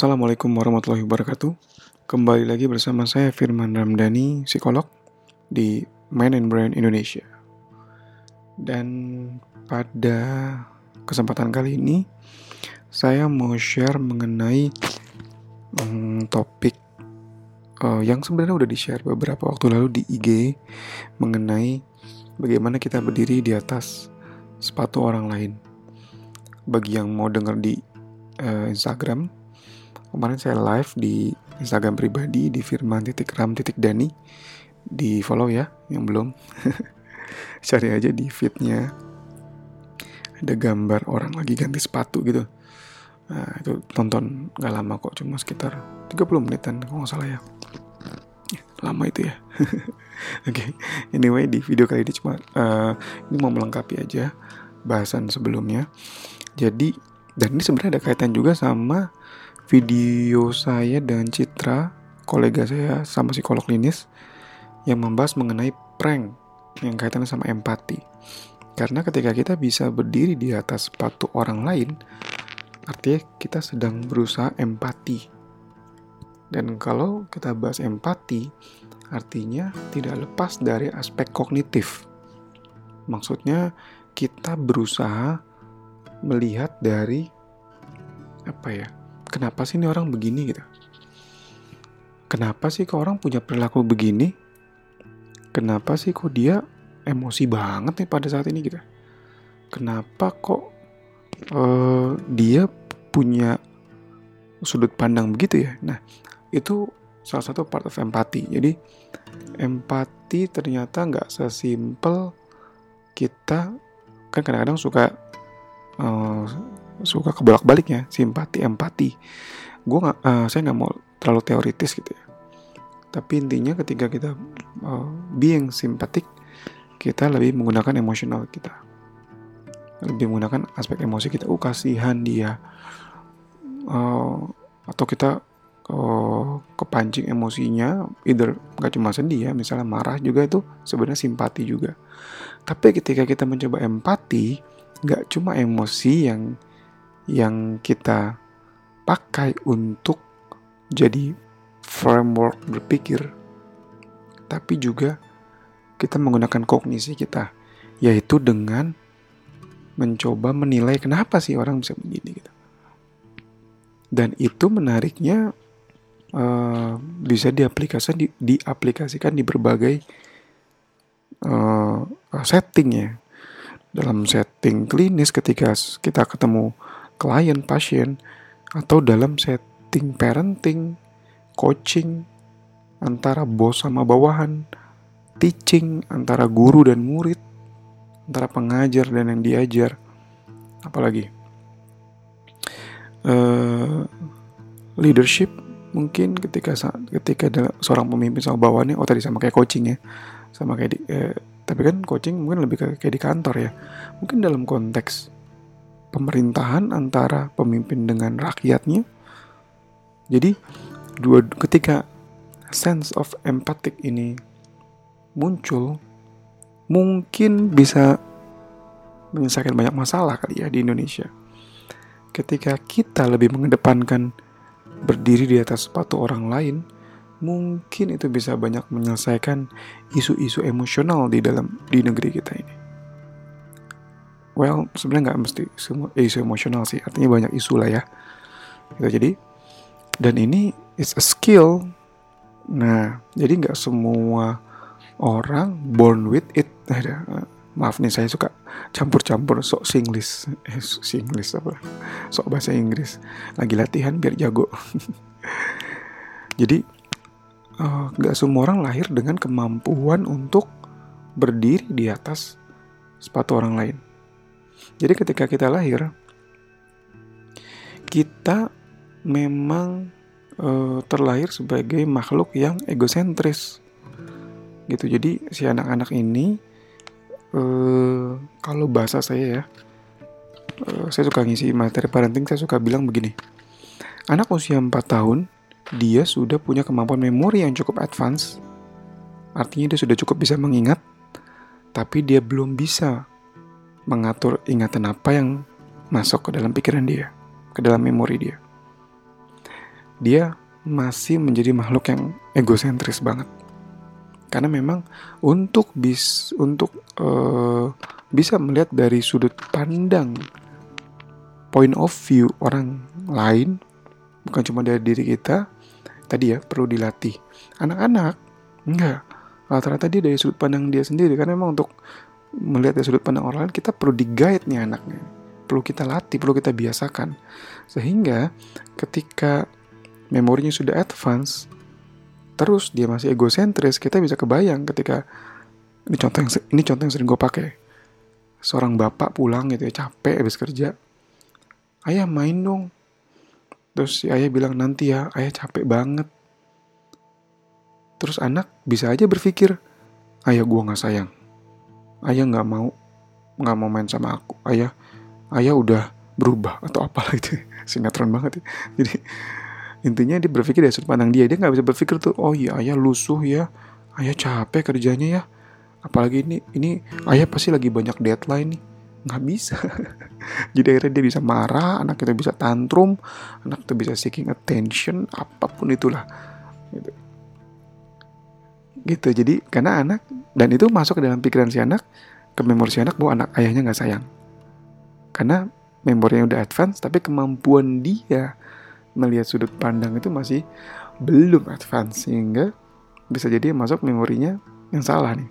Assalamualaikum warahmatullahi wabarakatuh. Kembali lagi bersama saya Firman Ramdhani, psikolog di Mind and Brain Indonesia. Dan pada kesempatan kali ini saya mau share mengenai hmm, topik uh, yang sebenarnya udah di-share beberapa waktu lalu di IG mengenai bagaimana kita berdiri di atas sepatu orang lain. Bagi yang mau denger di uh, Instagram, kemarin saya live di Instagram pribadi di firman titik ram titik dani di follow ya yang belum. Cari aja di feednya. Ada gambar orang lagi ganti sepatu gitu. Nah itu tonton nggak lama kok cuma sekitar 30 menitan kalau nggak salah ya. Lama itu ya. Oke okay. anyway di video kali ini cuma uh, ini mau melengkapi aja bahasan sebelumnya. Jadi dan ini sebenarnya ada kaitan juga sama video saya dan Citra, kolega saya sama psikolog klinis yang membahas mengenai prank yang kaitannya sama empati. Karena ketika kita bisa berdiri di atas sepatu orang lain, artinya kita sedang berusaha empati. Dan kalau kita bahas empati, artinya tidak lepas dari aspek kognitif. Maksudnya kita berusaha melihat dari apa ya? Kenapa sih ini orang begini gitu? Kenapa sih kok orang punya perilaku begini? Kenapa sih kok dia emosi banget nih pada saat ini gitu? Kenapa kok uh, dia punya sudut pandang begitu ya? Nah itu salah satu part of empati jadi empati ternyata nggak sesimpel kita kan kadang-kadang suka uh, suka kebolak baliknya simpati empati. Gue nggak uh, saya nggak mau terlalu teoritis gitu ya. Tapi intinya ketika kita uh, being simpatik kita lebih menggunakan emosional kita. Lebih menggunakan aspek emosi kita. Uh kasihan dia. Uh, atau kita kepancing emosinya either nggak cuma sedih ya misalnya marah juga itu sebenarnya simpati juga. Tapi ketika kita mencoba empati nggak cuma emosi yang yang kita pakai untuk jadi framework berpikir, tapi juga kita menggunakan kognisi kita, yaitu dengan mencoba menilai kenapa sih orang bisa begini gitu. Dan itu menariknya uh, bisa diaplikasikan di, diaplikasikan di berbagai uh, setting ya. Dalam setting klinis ketika kita ketemu klien pasien atau dalam setting parenting, coaching antara bos sama bawahan, teaching antara guru dan murid, antara pengajar dan yang diajar, apalagi? Uh, leadership mungkin ketika ketika seorang pemimpin sama bawahannya oh tadi sama kayak coaching ya sama kayak di, eh, tapi kan coaching mungkin lebih kayak di kantor ya. Mungkin dalam konteks pemerintahan antara pemimpin dengan rakyatnya. Jadi dua ketika sense of empathic ini muncul mungkin bisa menyelesaikan banyak masalah kali ya di Indonesia. Ketika kita lebih mengedepankan berdiri di atas sepatu orang lain, mungkin itu bisa banyak menyelesaikan isu-isu emosional di dalam di negeri kita ini well sebenarnya nggak mesti semua isu emosional sih. Artinya banyak isu lah ya. Gitu jadi dan ini is a skill. Nah jadi nggak semua orang born with it. Ada maaf nih saya suka campur-campur sok Singlish. Eh, Singlish apa? Sok bahasa Inggris. Lagi latihan biar jago. Jadi eh, nggak uh, semua orang lahir dengan kemampuan untuk berdiri di atas sepatu orang lain jadi ketika kita lahir, kita memang e, terlahir sebagai makhluk yang egosentris. Gitu. Jadi si anak-anak ini e, kalau bahasa saya ya, e, saya suka ngisi materi parenting, saya suka bilang begini. Anak usia 4 tahun, dia sudah punya kemampuan memori yang cukup advance. Artinya dia sudah cukup bisa mengingat, tapi dia belum bisa mengatur ingatan apa yang masuk ke dalam pikiran dia, ke dalam memori dia. dia masih menjadi makhluk yang egosentris banget. Karena memang untuk bis untuk uh, bisa melihat dari sudut pandang point of view orang lain bukan cuma dari diri kita tadi ya perlu dilatih. Anak-anak enggak. Rata-rata dia dari sudut pandang dia sendiri. Karena memang untuk melihat dari sudut pandang orang lain kita perlu digait nih anaknya perlu kita latih perlu kita biasakan sehingga ketika memorinya sudah advance terus dia masih egosentris, kita bisa kebayang ketika ini contoh yang ini contoh yang sering gue pakai. Seorang bapak pulang gitu ya capek habis kerja, ayah main dong. Terus si ayah bilang nanti ya, ayah capek banget. Terus anak bisa aja berpikir, ayah gue nggak sayang, ayah nggak mau nggak mau main sama aku, ayah ayah udah berubah atau apalah itu. Sinetron banget ya. Jadi intinya dia berpikir dari sudut pandang dia. Dia nggak bisa berpikir tuh oh iya ayah lusuh ya. Ayah capek kerjanya ya. Apalagi ini ini ayah pasti lagi banyak deadline nih. Nggak bisa. Jadi akhirnya dia bisa marah anak kita bisa tantrum anak kita bisa seeking attention apa pun itulah. Gitu gitu jadi karena anak dan itu masuk ke dalam pikiran si anak ke memori si anak bahwa anak ayahnya nggak sayang karena memorinya udah advance tapi kemampuan dia melihat sudut pandang itu masih belum advance sehingga bisa jadi masuk memorinya yang salah nih.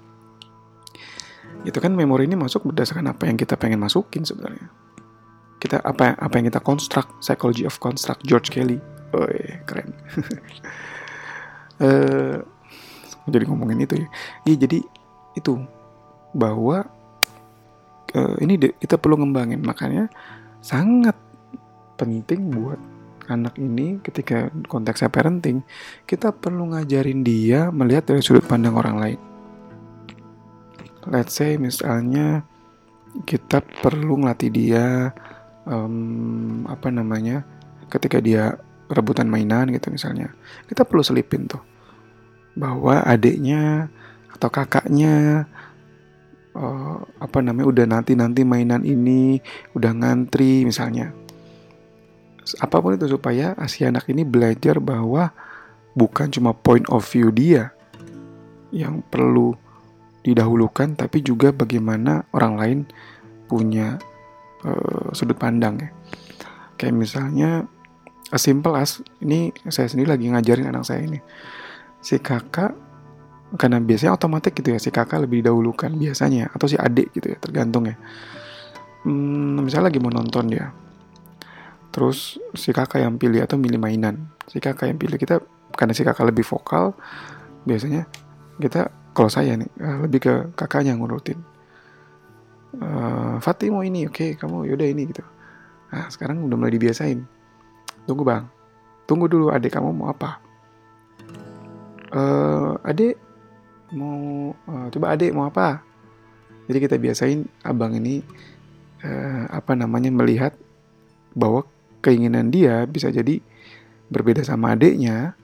Itu kan memori ini masuk berdasarkan apa yang kita pengen masukin sebenarnya. Kita apa apa yang kita construct, psychology of construct George Kelly. Oh, keren. uh, jadi ngomongin itu ya. Iya jadi itu bahwa uh, ini kita perlu ngembangin makanya sangat penting buat anak ini ketika konteksnya parenting, kita perlu ngajarin dia melihat dari sudut pandang orang lain. Let's say misalnya kita perlu ngelatih dia um, apa namanya ketika dia rebutan mainan gitu misalnya, kita perlu selipin tuh bahwa adiknya atau kakaknya uh, apa namanya udah nanti nanti mainan ini udah ngantri misalnya. Apa pun itu supaya si anak ini belajar bahwa bukan cuma point of view dia yang perlu didahulukan tapi juga bagaimana orang lain punya uh, sudut pandang ya. Kayak misalnya as simple as ini saya sendiri lagi ngajarin anak saya ini si kakak karena biasanya otomatis gitu ya si kakak lebih didahulukan biasanya atau si adik gitu ya tergantung ya. Hmm, misalnya lagi mau nonton dia terus si kakak yang pilih atau milih mainan. Si kakak yang pilih kita karena si kakak lebih vokal biasanya kita kalau saya nih eh, lebih ke kakaknya ngurutin. Uh, Fatih mau ini oke okay, kamu yaudah ini gitu. Nah sekarang udah mulai dibiasain. Tunggu bang. Tunggu dulu adik kamu mau apa uh, adik mau uh, coba adik mau apa? Jadi kita biasain abang ini uh, apa namanya melihat bahwa keinginan dia bisa jadi berbeda sama adiknya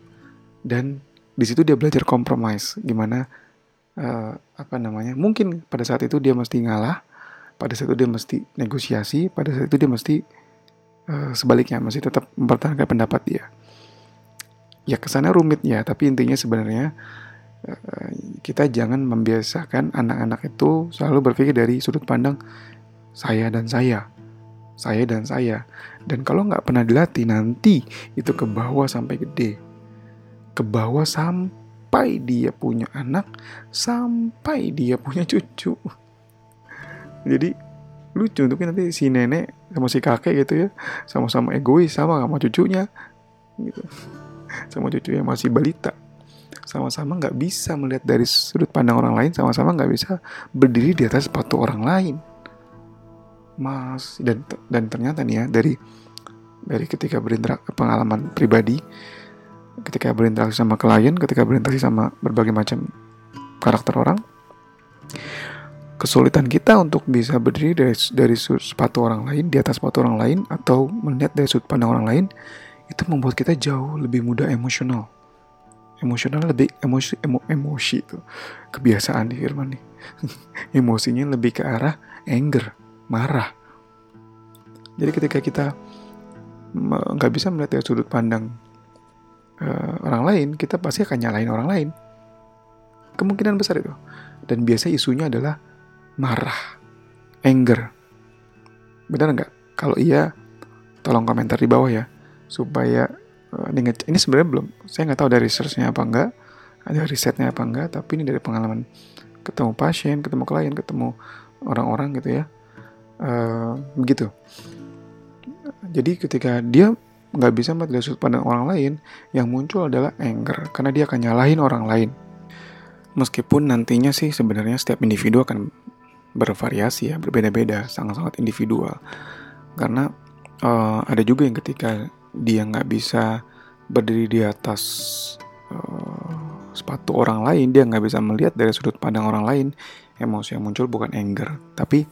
dan di situ dia belajar kompromis gimana uh, apa namanya mungkin pada saat itu dia mesti ngalah pada saat itu dia mesti negosiasi pada saat itu dia mesti uh, sebaliknya masih tetap mempertahankan pendapat dia ya ke sana rumit ya tapi intinya sebenarnya uh, kita jangan membiasakan anak-anak itu selalu berpikir dari sudut pandang saya dan saya saya dan saya. Dan kalau nggak pernah dilatih nanti itu ke bawah sampai gede. Ke bawah sampai dia punya anak, sampai dia punya cucu. Jadi lucu untuk nanti si nenek sama si kakek gitu ya sama-sama egois sama sama cucunya gitu sama cucu yang masih balita. Sama-sama nggak bisa melihat dari sudut pandang orang lain sama-sama nggak bisa berdiri di atas sepatu orang lain. Mas dan dan ternyata nih ya dari dari ketika berinteraksi pengalaman pribadi ketika berinteraksi sama klien ketika berinteraksi sama berbagai macam karakter orang kesulitan kita untuk bisa berdiri dari dari sepatu orang lain di atas sepatu orang lain atau melihat dari sudut pandang orang lain itu membuat kita jauh lebih mudah emosional emosional lebih emosi emo, emosi itu kebiasaan di Firman nih emosinya lebih ke arah anger marah. Jadi ketika kita nggak bisa melihat dari sudut pandang uh, orang lain, kita pasti akan nyalain orang lain. Kemungkinan besar itu. Dan biasa isunya adalah marah, anger. Benar nggak? Kalau iya, tolong komentar di bawah ya, supaya uh, ini, sebenarnya belum, saya nggak tahu dari researchnya apa enggak, ada risetnya apa enggak, tapi ini dari pengalaman ketemu pasien, ketemu klien, ketemu orang-orang gitu ya, uh, begitu. Jadi ketika dia nggak bisa melihat sudut pandang orang lain, yang muncul adalah anger, karena dia akan nyalahin orang lain. Meskipun nantinya sih sebenarnya setiap individu akan bervariasi ya, berbeda-beda, sangat-sangat individual. Karena uh, ada juga yang ketika dia nggak bisa berdiri di atas uh, sepatu orang lain, dia nggak bisa melihat dari sudut pandang orang lain, emosi yang muncul bukan anger, tapi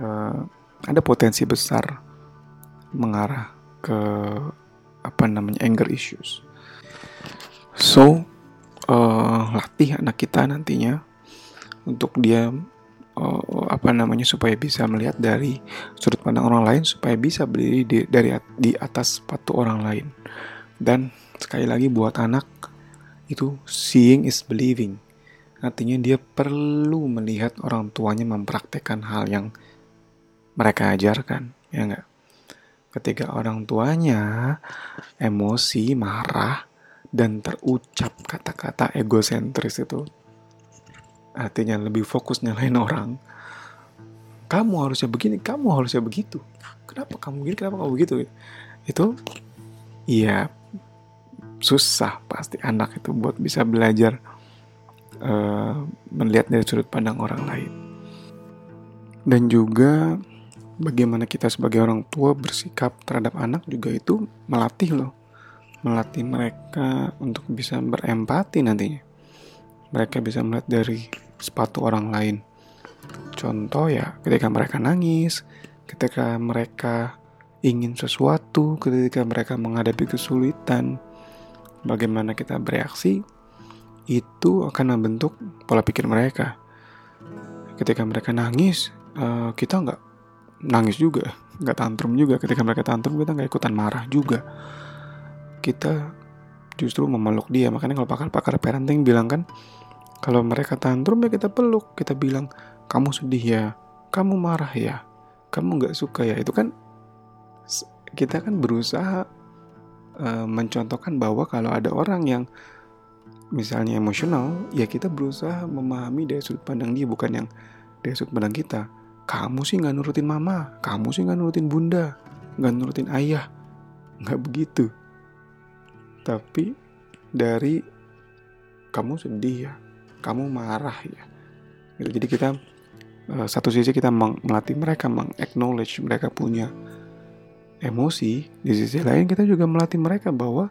uh, ada potensi besar mengarah ke apa namanya anger issues. So uh, latih anak kita nantinya untuk dia uh, apa namanya supaya bisa melihat dari sudut pandang orang lain supaya bisa berdiri di, dari di atas sepatu orang lain. Dan sekali lagi buat anak itu seeing is believing. Artinya dia perlu melihat orang tuanya mempraktekkan hal yang mereka ajarkan ya enggak ketika orang tuanya emosi marah dan terucap kata-kata egosentris itu artinya lebih fokus nyalain orang. Kamu harusnya begini kamu harusnya begitu. Kenapa kamu begini kenapa kamu begitu? Itu iya susah pasti anak itu buat bisa belajar uh, melihat dari sudut pandang orang lain. Dan juga bagaimana kita sebagai orang tua bersikap terhadap anak juga itu melatih loh. Melatih mereka untuk bisa berempati nantinya. Mereka bisa melihat dari sepatu orang lain. Contoh ya, ketika mereka nangis, ketika mereka ingin sesuatu, ketika mereka menghadapi kesulitan, bagaimana kita bereaksi, itu akan membentuk pola pikir mereka. Ketika mereka nangis, eh, kita nggak nangis juga, nggak tantrum juga. Ketika mereka tantrum, kita nggak ikutan marah juga kita justru memeluk dia makanya kalau pakar-pakar parenting bilang kan kalau mereka tantrum ya kita peluk. Kita bilang kamu sedih ya kamu marah ya kamu nggak suka ya. Itu kan kita kan berusaha uh, mencontohkan bahwa kalau ada orang yang misalnya emosional ya kita berusaha memahami dari sudut pandang dia bukan yang dari sudut pandang kita. Kamu sih nggak nurutin mama kamu sih nggak nurutin bunda nggak nurutin ayah. Nggak begitu. Tapi dari kamu sedih ya, kamu marah ya. Gitu. Jadi kita uh, satu sisi kita melatih mereka mengaknowledge mereka punya emosi, di sisi lain kita juga melatih mereka bahwa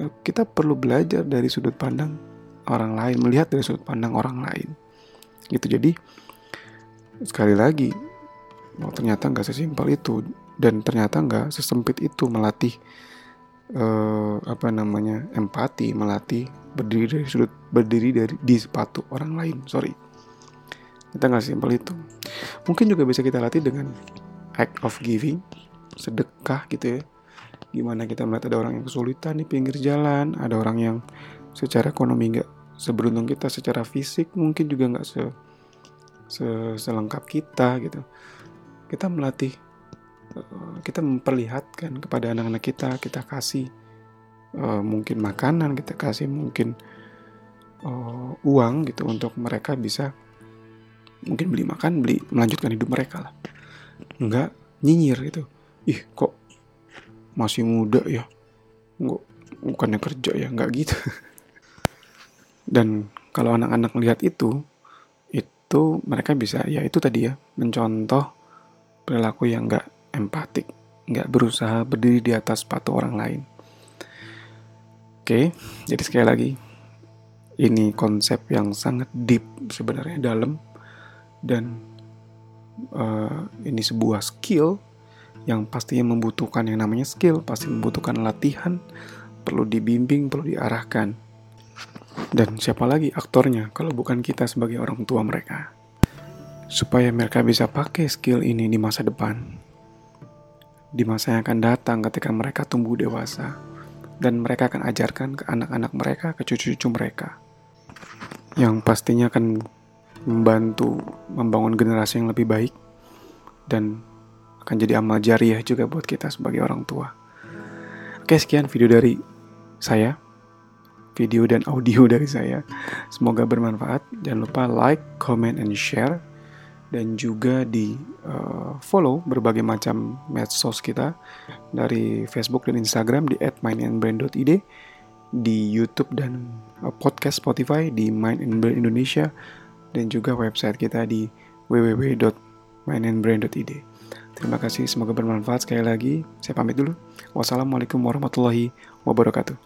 uh, kita perlu belajar dari sudut pandang orang lain, melihat dari sudut pandang orang lain. Gitu. Jadi sekali lagi, oh, ternyata nggak sesimpel itu dan ternyata nggak sesempit itu melatih uh, apa namanya empati melatih berdiri dari sudut berdiri dari di sepatu orang lain. Sorry. Kita nggak simpel itu. Mungkin juga bisa kita latih dengan act of giving sedekah gitu ya. Gimana kita melihat ada orang yang kesulitan di pinggir jalan ada orang yang secara ekonomi nggak seberuntung kita secara fisik mungkin juga nggak se, se selengkap kita gitu. Kita melatih Eh, kita memperlihatkan kepada anak-anak kita kita kasih uh, mungkin makanan kita kasih mungkin uh, uang gitu untuk mereka bisa mungkin beli makan beli melanjutkan hidup mereka lah. Nggak nyinyir gitu. Ih kok masih muda ya? Nggak bukannya kerja ya? Nggak gitu. Dan kalau anak-anak lihat itu itu mereka bisa ya itu tadi ya mencontoh perilaku yang nggak empatik, nggak berusaha berdiri di atas sepatu orang lain. Oke, jadi sekali lagi, ini konsep yang sangat deep sebenarnya dalam dan uh, ini sebuah skill yang pastinya membutuhkan yang namanya skill, pasti membutuhkan latihan, perlu dibimbing, perlu diarahkan. Dan siapa lagi aktornya kalau bukan kita sebagai orang tua mereka? Supaya mereka bisa pakai skill ini di masa depan di masa yang akan datang ketika mereka tumbuh dewasa, dan mereka akan ajarkan ke anak-anak mereka, ke cucu-cucu mereka. Yang pastinya akan membantu membangun generasi yang lebih baik dan akan jadi amal jariah juga buat kita sebagai orang tua. Oke, sekian video dari saya. Video dan audio dari saya. Semoga bermanfaat. Jangan lupa like, comment, and share dan juga di uh, follow berbagai macam medsos kita dari Facebook dan Instagram di @mindandbrand.id di YouTube dan uh, podcast Spotify di Mind and Brand Indonesia dan juga website kita di www.mindandbrand.id. Terima kasih, semoga bermanfaat sekali lagi. Saya pamit dulu. Wassalamualaikum warahmatullahi wabarakatuh.